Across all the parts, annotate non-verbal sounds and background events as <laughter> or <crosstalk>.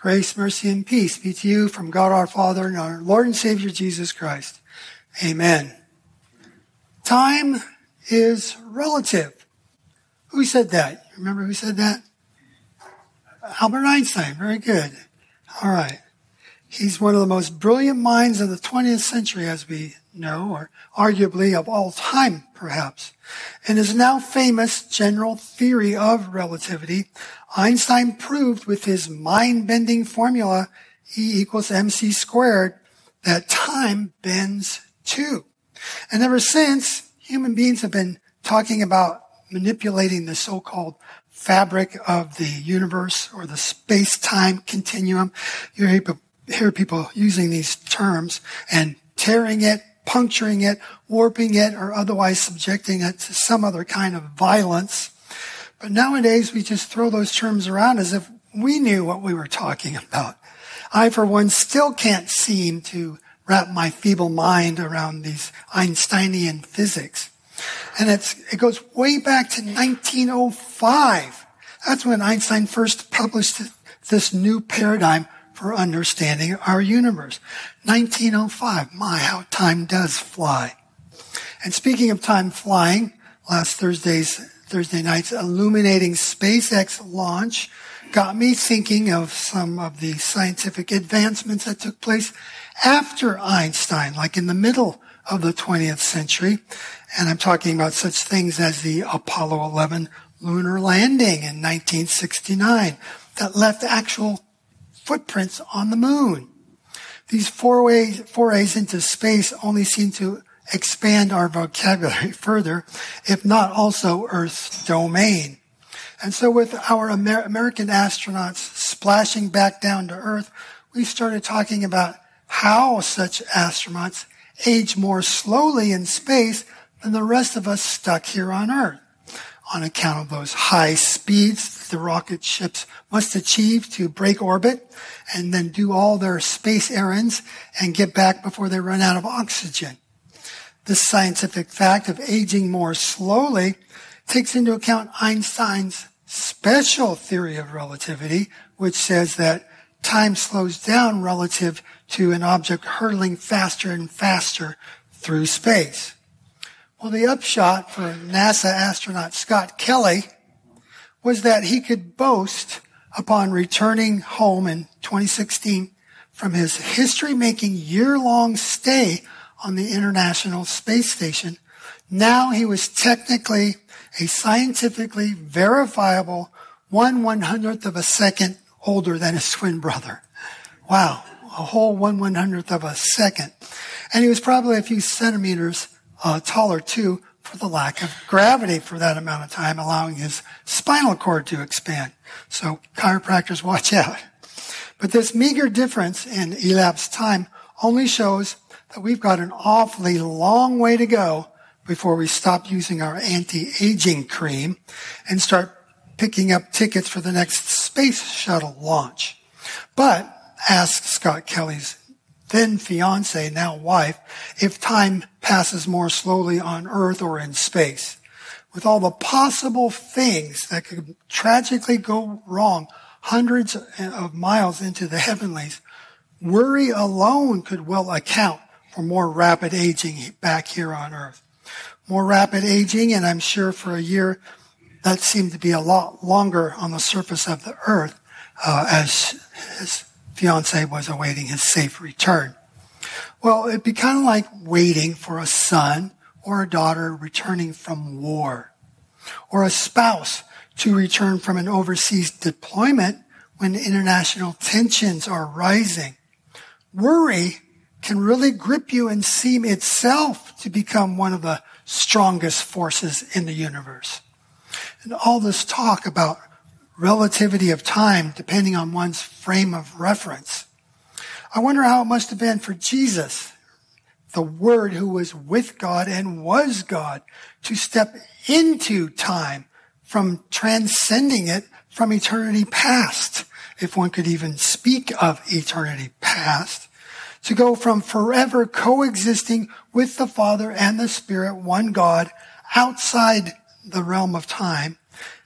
Grace, mercy, and peace be to you from God our Father and our Lord and Savior Jesus Christ. Amen. Time is relative. Who said that? Remember who said that? Albert Einstein. Very good. All right. He's one of the most brilliant minds of the 20th century, as we know, or arguably of all time, perhaps. In his now famous general theory of relativity, Einstein proved with his mind-bending formula E equals mc squared that time bends too. And ever since, human beings have been talking about manipulating the so-called fabric of the universe or the space-time continuum. You hear people using these terms and tearing it, puncturing it, warping it, or otherwise subjecting it to some other kind of violence. But nowadays we just throw those terms around as if we knew what we were talking about. I, for one, still can't seem to wrap my feeble mind around these Einsteinian physics. And it's, it goes way back to 1905. That's when Einstein first published this new paradigm for understanding our universe. 1905. My, how time does fly. And speaking of time flying, last Thursday's Thursday night's illuminating SpaceX launch got me thinking of some of the scientific advancements that took place after Einstein, like in the middle of the 20th century. And I'm talking about such things as the Apollo 11 lunar landing in 1969 that left actual footprints on the moon. These forays, forays into space only seem to expand our vocabulary <laughs> further, if not also Earth's domain. And so with our Amer- American astronauts splashing back down to Earth, we started talking about how such astronauts age more slowly in space than the rest of us stuck here on Earth on account of those high speeds the rocket ships must achieve to break orbit and then do all their space errands and get back before they run out of oxygen. This scientific fact of aging more slowly takes into account Einstein's special theory of relativity, which says that time slows down relative to an object hurtling faster and faster through space. Well, the upshot for NASA astronaut Scott Kelly was that he could boast upon returning home in 2016 from his history making year long stay on the International Space Station. Now he was technically a scientifically verifiable one one hundredth of a second older than his twin brother. Wow. A whole one one hundredth of a second. And he was probably a few centimeters uh, taller too for the lack of gravity for that amount of time, allowing his spinal cord to expand. So chiropractors watch out. But this meager difference in elapsed time only shows that we've got an awfully long way to go before we stop using our anti-aging cream and start picking up tickets for the next space shuttle launch. But ask Scott Kelly's then fiance, now wife, if time passes more slowly on earth or in space. With all the possible things that could tragically go wrong hundreds of miles into the heavenlies, worry alone could well account for more rapid aging back here on earth. More rapid aging, and I'm sure for a year that seemed to be a lot longer on the surface of the earth uh, as his fiance was awaiting his safe return. Well, it'd be kind of like waiting for a son or a daughter returning from war, or a spouse to return from an overseas deployment when international tensions are rising. Worry can really grip you and seem itself to become one of the strongest forces in the universe. And all this talk about relativity of time depending on one's frame of reference. I wonder how it must have been for Jesus, the Word who was with God and was God, to step into time from transcending it from eternity past, if one could even speak of eternity past, to go from forever coexisting with the Father and the Spirit, one God, outside the realm of time,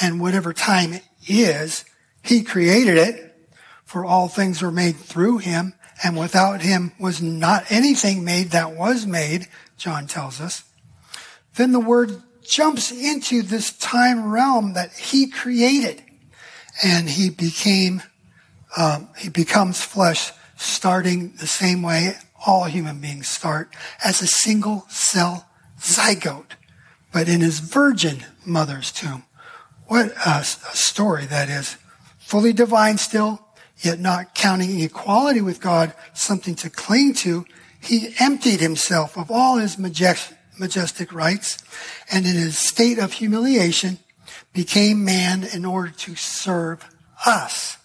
and whatever time is, He created it, For all things were made through him, and without him was not anything made that was made, John tells us. Then the word jumps into this time realm that he created. And he became, um, he becomes flesh starting the same way all human beings start as a single cell zygote, but in his virgin mother's tomb. What a, a story that is. Fully divine still, yet not counting equality with God something to cling to. He emptied himself of all his majestic, majestic rights and in his state of humiliation became man in order to serve us.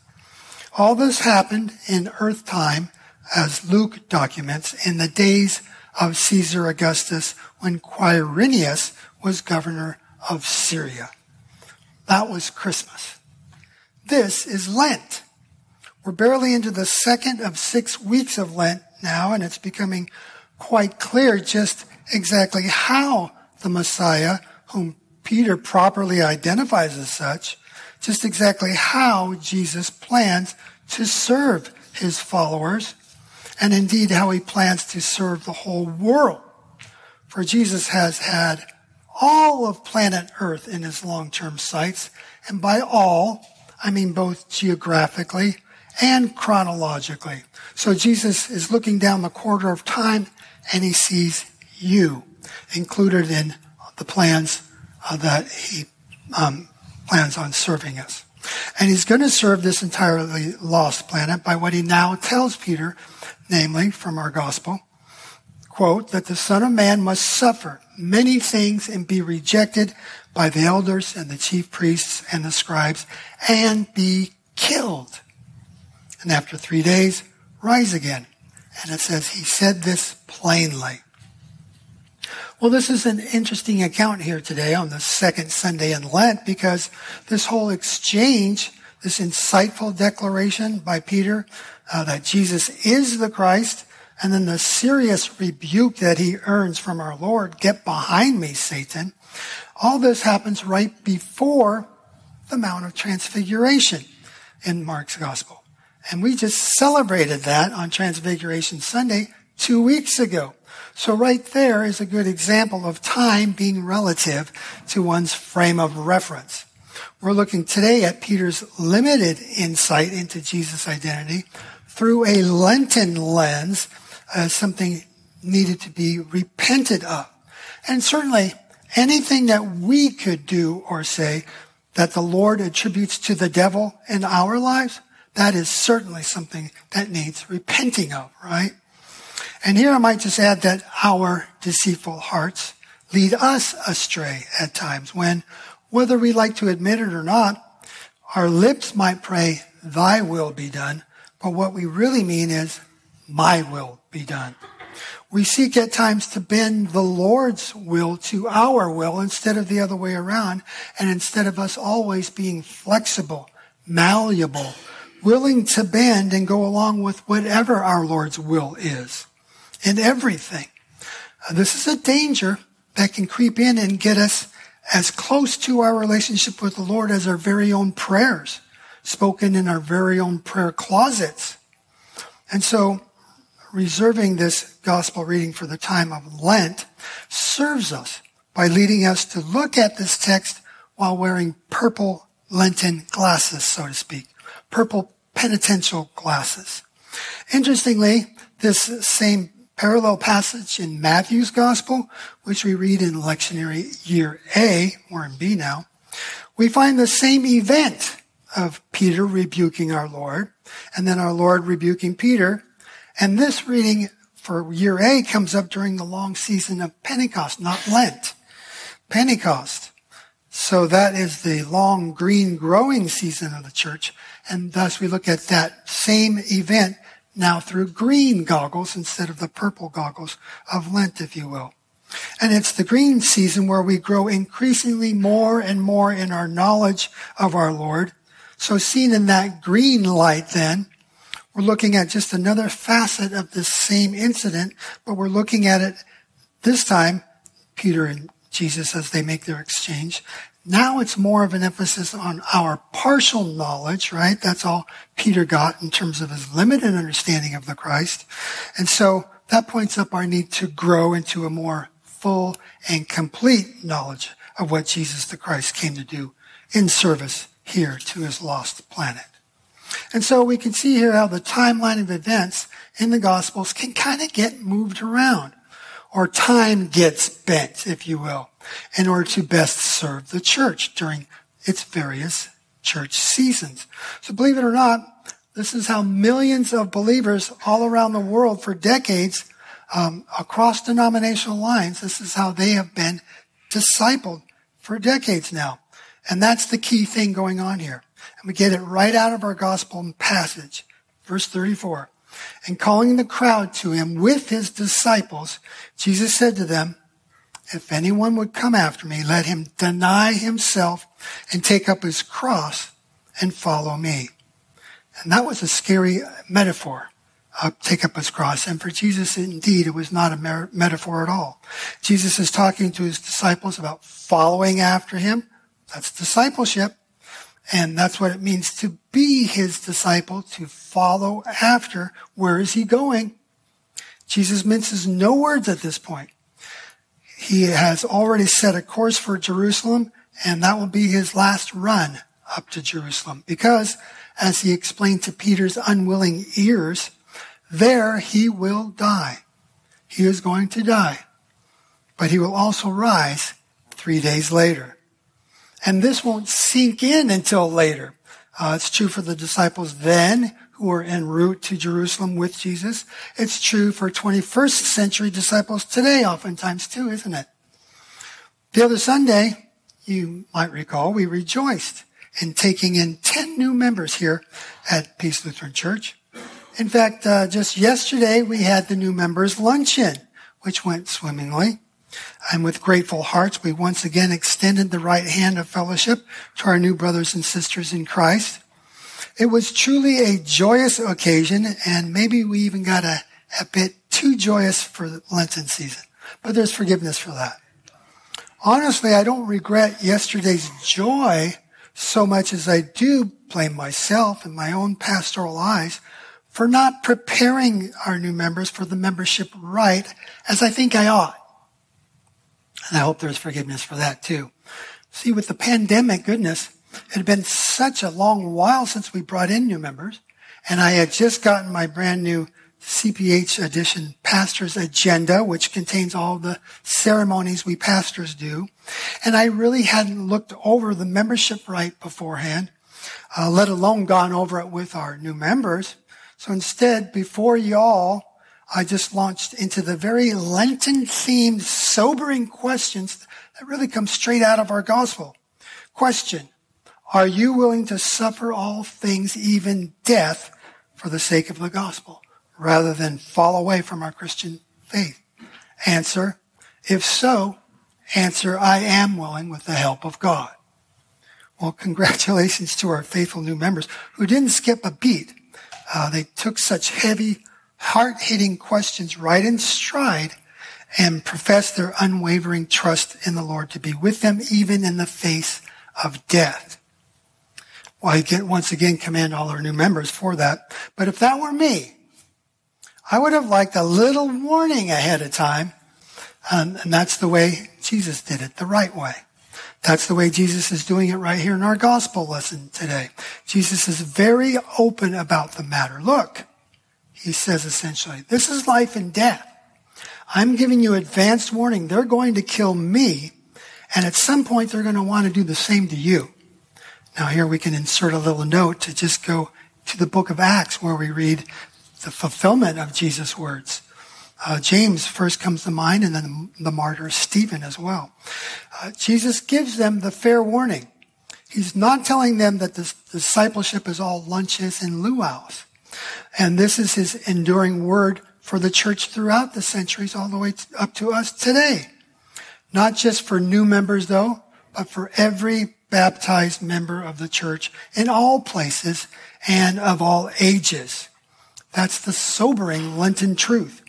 All this happened in earth time as Luke documents in the days of Caesar Augustus when Quirinius was governor of Syria. That was Christmas. This is Lent. We're barely into the second of six weeks of Lent now, and it's becoming quite clear just exactly how the Messiah, whom Peter properly identifies as such, just exactly how Jesus plans to serve his followers, and indeed how he plans to serve the whole world. For Jesus has had all of planet Earth in his long-term sights, and by all, I mean both geographically and chronologically. So Jesus is looking down the corridor of time and he sees you included in the plans uh, that he um, plans on serving us. And he's going to serve this entirely lost planet by what he now tells Peter, namely from our gospel, quote, that the Son of Man must suffer many things and be rejected by the elders and the chief priests and the scribes and be killed. And after three days, rise again. And it says he said this plainly. Well, this is an interesting account here today on the second Sunday in Lent because this whole exchange, this insightful declaration by Peter uh, that Jesus is the Christ, and then the serious rebuke that he earns from our Lord, get behind me, Satan. All this happens right before the Mount of Transfiguration in Mark's Gospel. And we just celebrated that on Transfiguration Sunday two weeks ago. So right there is a good example of time being relative to one's frame of reference. We're looking today at Peter's limited insight into Jesus' identity through a Lenten lens as something needed to be repented of. And certainly anything that we could do or say that the Lord attributes to the devil in our lives, that is certainly something that needs repenting of, right? And here I might just add that our deceitful hearts lead us astray at times when, whether we like to admit it or not, our lips might pray, thy will be done, but what we really mean is, my will be done. We seek at times to bend the Lord's will to our will instead of the other way around, and instead of us always being flexible, malleable, willing to bend and go along with whatever our Lord's will is in everything. Uh, this is a danger that can creep in and get us as close to our relationship with the Lord as our very own prayers, spoken in our very own prayer closets. And so, reserving this gospel reading for the time of Lent serves us by leading us to look at this text while wearing purple Lenten glasses, so to speak, purple penitential glasses. Interestingly, this same parallel passage in Matthew's gospel, which we read in lectionary year A, we're in B now, we find the same event of Peter rebuking our Lord, and then our Lord rebuking Peter. And this reading for year A comes up during the long season of Pentecost, not Lent. Pentecost. So that is the long green growing season of the church. And thus we look at that same event now through green goggles instead of the purple goggles of Lent, if you will. And it's the green season where we grow increasingly more and more in our knowledge of our Lord. So seen in that green light then, we're looking at just another facet of this same incident, but we're looking at it this time, Peter and Jesus as they make their exchange, Now it's more of an emphasis on our partial knowledge, right? That's all Peter got in terms of his limited understanding of the Christ. And so that points up our need to grow into a more full and complete knowledge of what Jesus the Christ came to do in service here to his lost planet. And so we can see here how the timeline of events in the Gospels can kind of get moved around or time gets bent, if you will, in order to best serve the church during its various church seasons. So believe it or not, this is how millions of believers all around the world for decades, um, across denominational lines, this is how they have been discipled for decades now. And that's the key thing going on here. And we get it right out of our gospel passage, verse 34. And calling the crowd to him with his disciples, Jesus said to them, if anyone would come after me, let him deny himself and take up his cross and follow me. And that was a scary metaphor. Uh, take up his cross. And for Jesus, indeed, it was not a mer- metaphor at all. Jesus is talking to his disciples about following after him. That's discipleship. And that's what it means to be his disciple, to follow after. Where is he going? Jesus minces no words at this point. He has already set a course for Jerusalem, and that will be his last run up to Jerusalem. Because, as he explained to Peter's unwilling ears, there he will die. He is going to die. But he will also rise three days later. And this won't sink in until later. Uh, it's true for the disciples then who were en route to Jerusalem with Jesus. It's true for 21st century disciples today, oftentimes too, isn't it? The other Sunday, you might recall, we rejoiced in taking in 10 new members here at Peace Lutheran Church. In fact, uh, just yesterday we had the new members luncheon, which went swimmingly. And with grateful hearts, we once again extended the rite hand of fellowship to our new brothers and sisters in Christ. It was truly a joyous occasion, and maybe we even got a, a bit too joyous for the Lenten season. But there's forgiveness for that. Honestly, I don't regret yesterday's joy so much as I do blame myself and my own pastoral eyes for not preparing our new members for the membership right as I think I ought. And I hope there's forgiveness for that too. See, with the pandemic, goodness, it had been such a long while since we brought in new members. And I had just gotten my brand new CPH edition pastor's agenda, which contains all the ceremonies we pastors do. And I really hadn't looked over the membership rite beforehand, uh, let alone gone over it with our new members. So instead, before y'all, I just launched into the very Lenten themed, sobering questions that really come straight out of our gospel. Question. Are you willing to suffer all things, even death, for the sake of the gospel, rather than fall away from our Christian faith? Answer. If so, answer, I am willing with the help of God. Well, <laughs> congratulations to our faithful new members who didn't skip a beat. Uh, they took such heavy, heart hitting questions right in stride and profess their unwavering trust in the Lord to be with them even in the face of death. Well, I get, once again commend all our new members for that. But if that were me, I would have liked a little warning ahead of time. Um, and that's the way Jesus did it, the right way. That's the way Jesus is doing it right here in our gospel lesson today. Jesus is very open about the matter. Look, he says essentially. This is life and death. I'm giving you advanced warning. They're going to kill me, and at some point they're going to want to do the same to you. Now here we can insert a little note to just go to the book of Acts where we read the fulfillment of Jesus' words. Uh, James first comes to mind, and then the martyr Stephen as well. Uh, Jesus gives them the fair warning. He's not telling them that this discipleship is all lunches and luau's. And this is his enduring word for the church throughout the centuries, all the way up to us today. Not just for new members, though, but for every baptized member of the church in all places and of all ages. That's the sobering Lenten truth.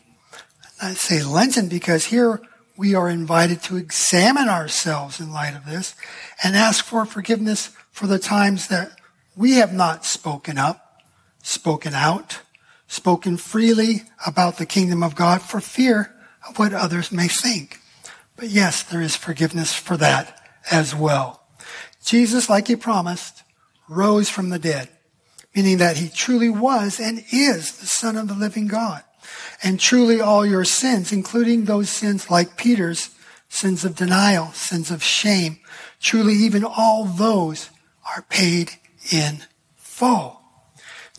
I say Lenten because here we are invited to examine ourselves in light of this and ask for forgiveness for the times that we have not spoken up, spoken out, spoken freely about the kingdom of God for fear of what others may think. But yes, there is forgiveness for that as well. Jesus, like he promised, rose from the dead, meaning that he truly was and is the son of the living God. And truly all your sins, including those sins like Peter's, sins of denial, sins of shame, truly even all those are paid in full.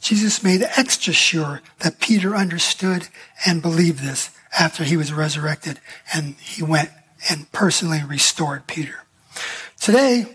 Jesus made extra sure that Peter understood and believed this after he was resurrected and he went and personally restored Peter. Today,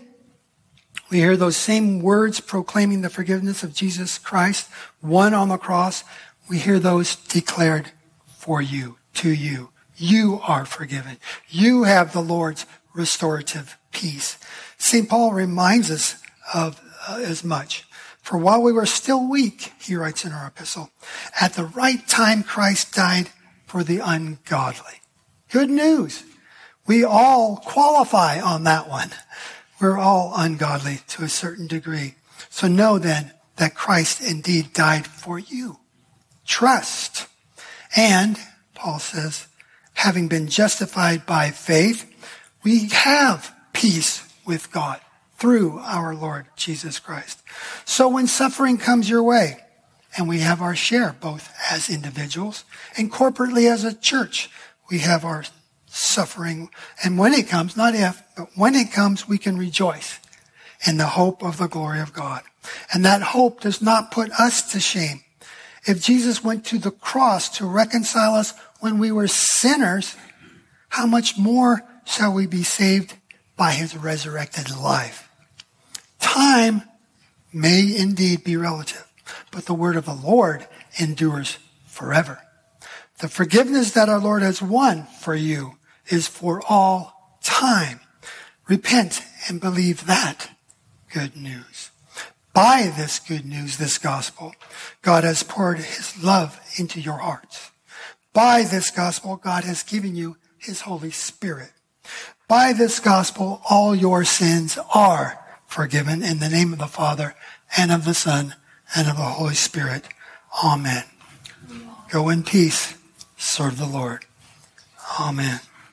we hear those same words proclaiming the forgiveness of Jesus Christ, won on the cross. We hear those declared for you, to you. You are forgiven. You have the Lord's restorative peace. St. Paul reminds us of uh, as much. For while we were still weak, he writes in our epistle, at the right time Christ died for the ungodly. Good news. We all qualify on that one. We're all ungodly to a certain degree. So know then that Christ indeed died for you. Trust. And, Paul says, having been justified by faith, we have peace with God through our Lord Jesus Christ. So when suffering comes your way, and we have our share, both as individuals and corporately as a church, we have our suffering. And when it comes, not if, but when it comes, we can rejoice in the hope of the glory of God. And that hope does not put us to shame. If Jesus went to the cross to reconcile us when we were sinners, how much more shall we be saved by his resurrected life? Time may indeed be relative, but the word of the Lord endures forever. The forgiveness that our Lord has won for you is for all time. Repent and believe that good news. By this good news, this gospel, God has poured his love into your hearts. By this gospel, God has given you his Holy Spirit. By this gospel, all your sins are forgiven in the name of the Father and of the Son and of the Holy Spirit. Amen. Go in peace. Serve the Lord. Amen.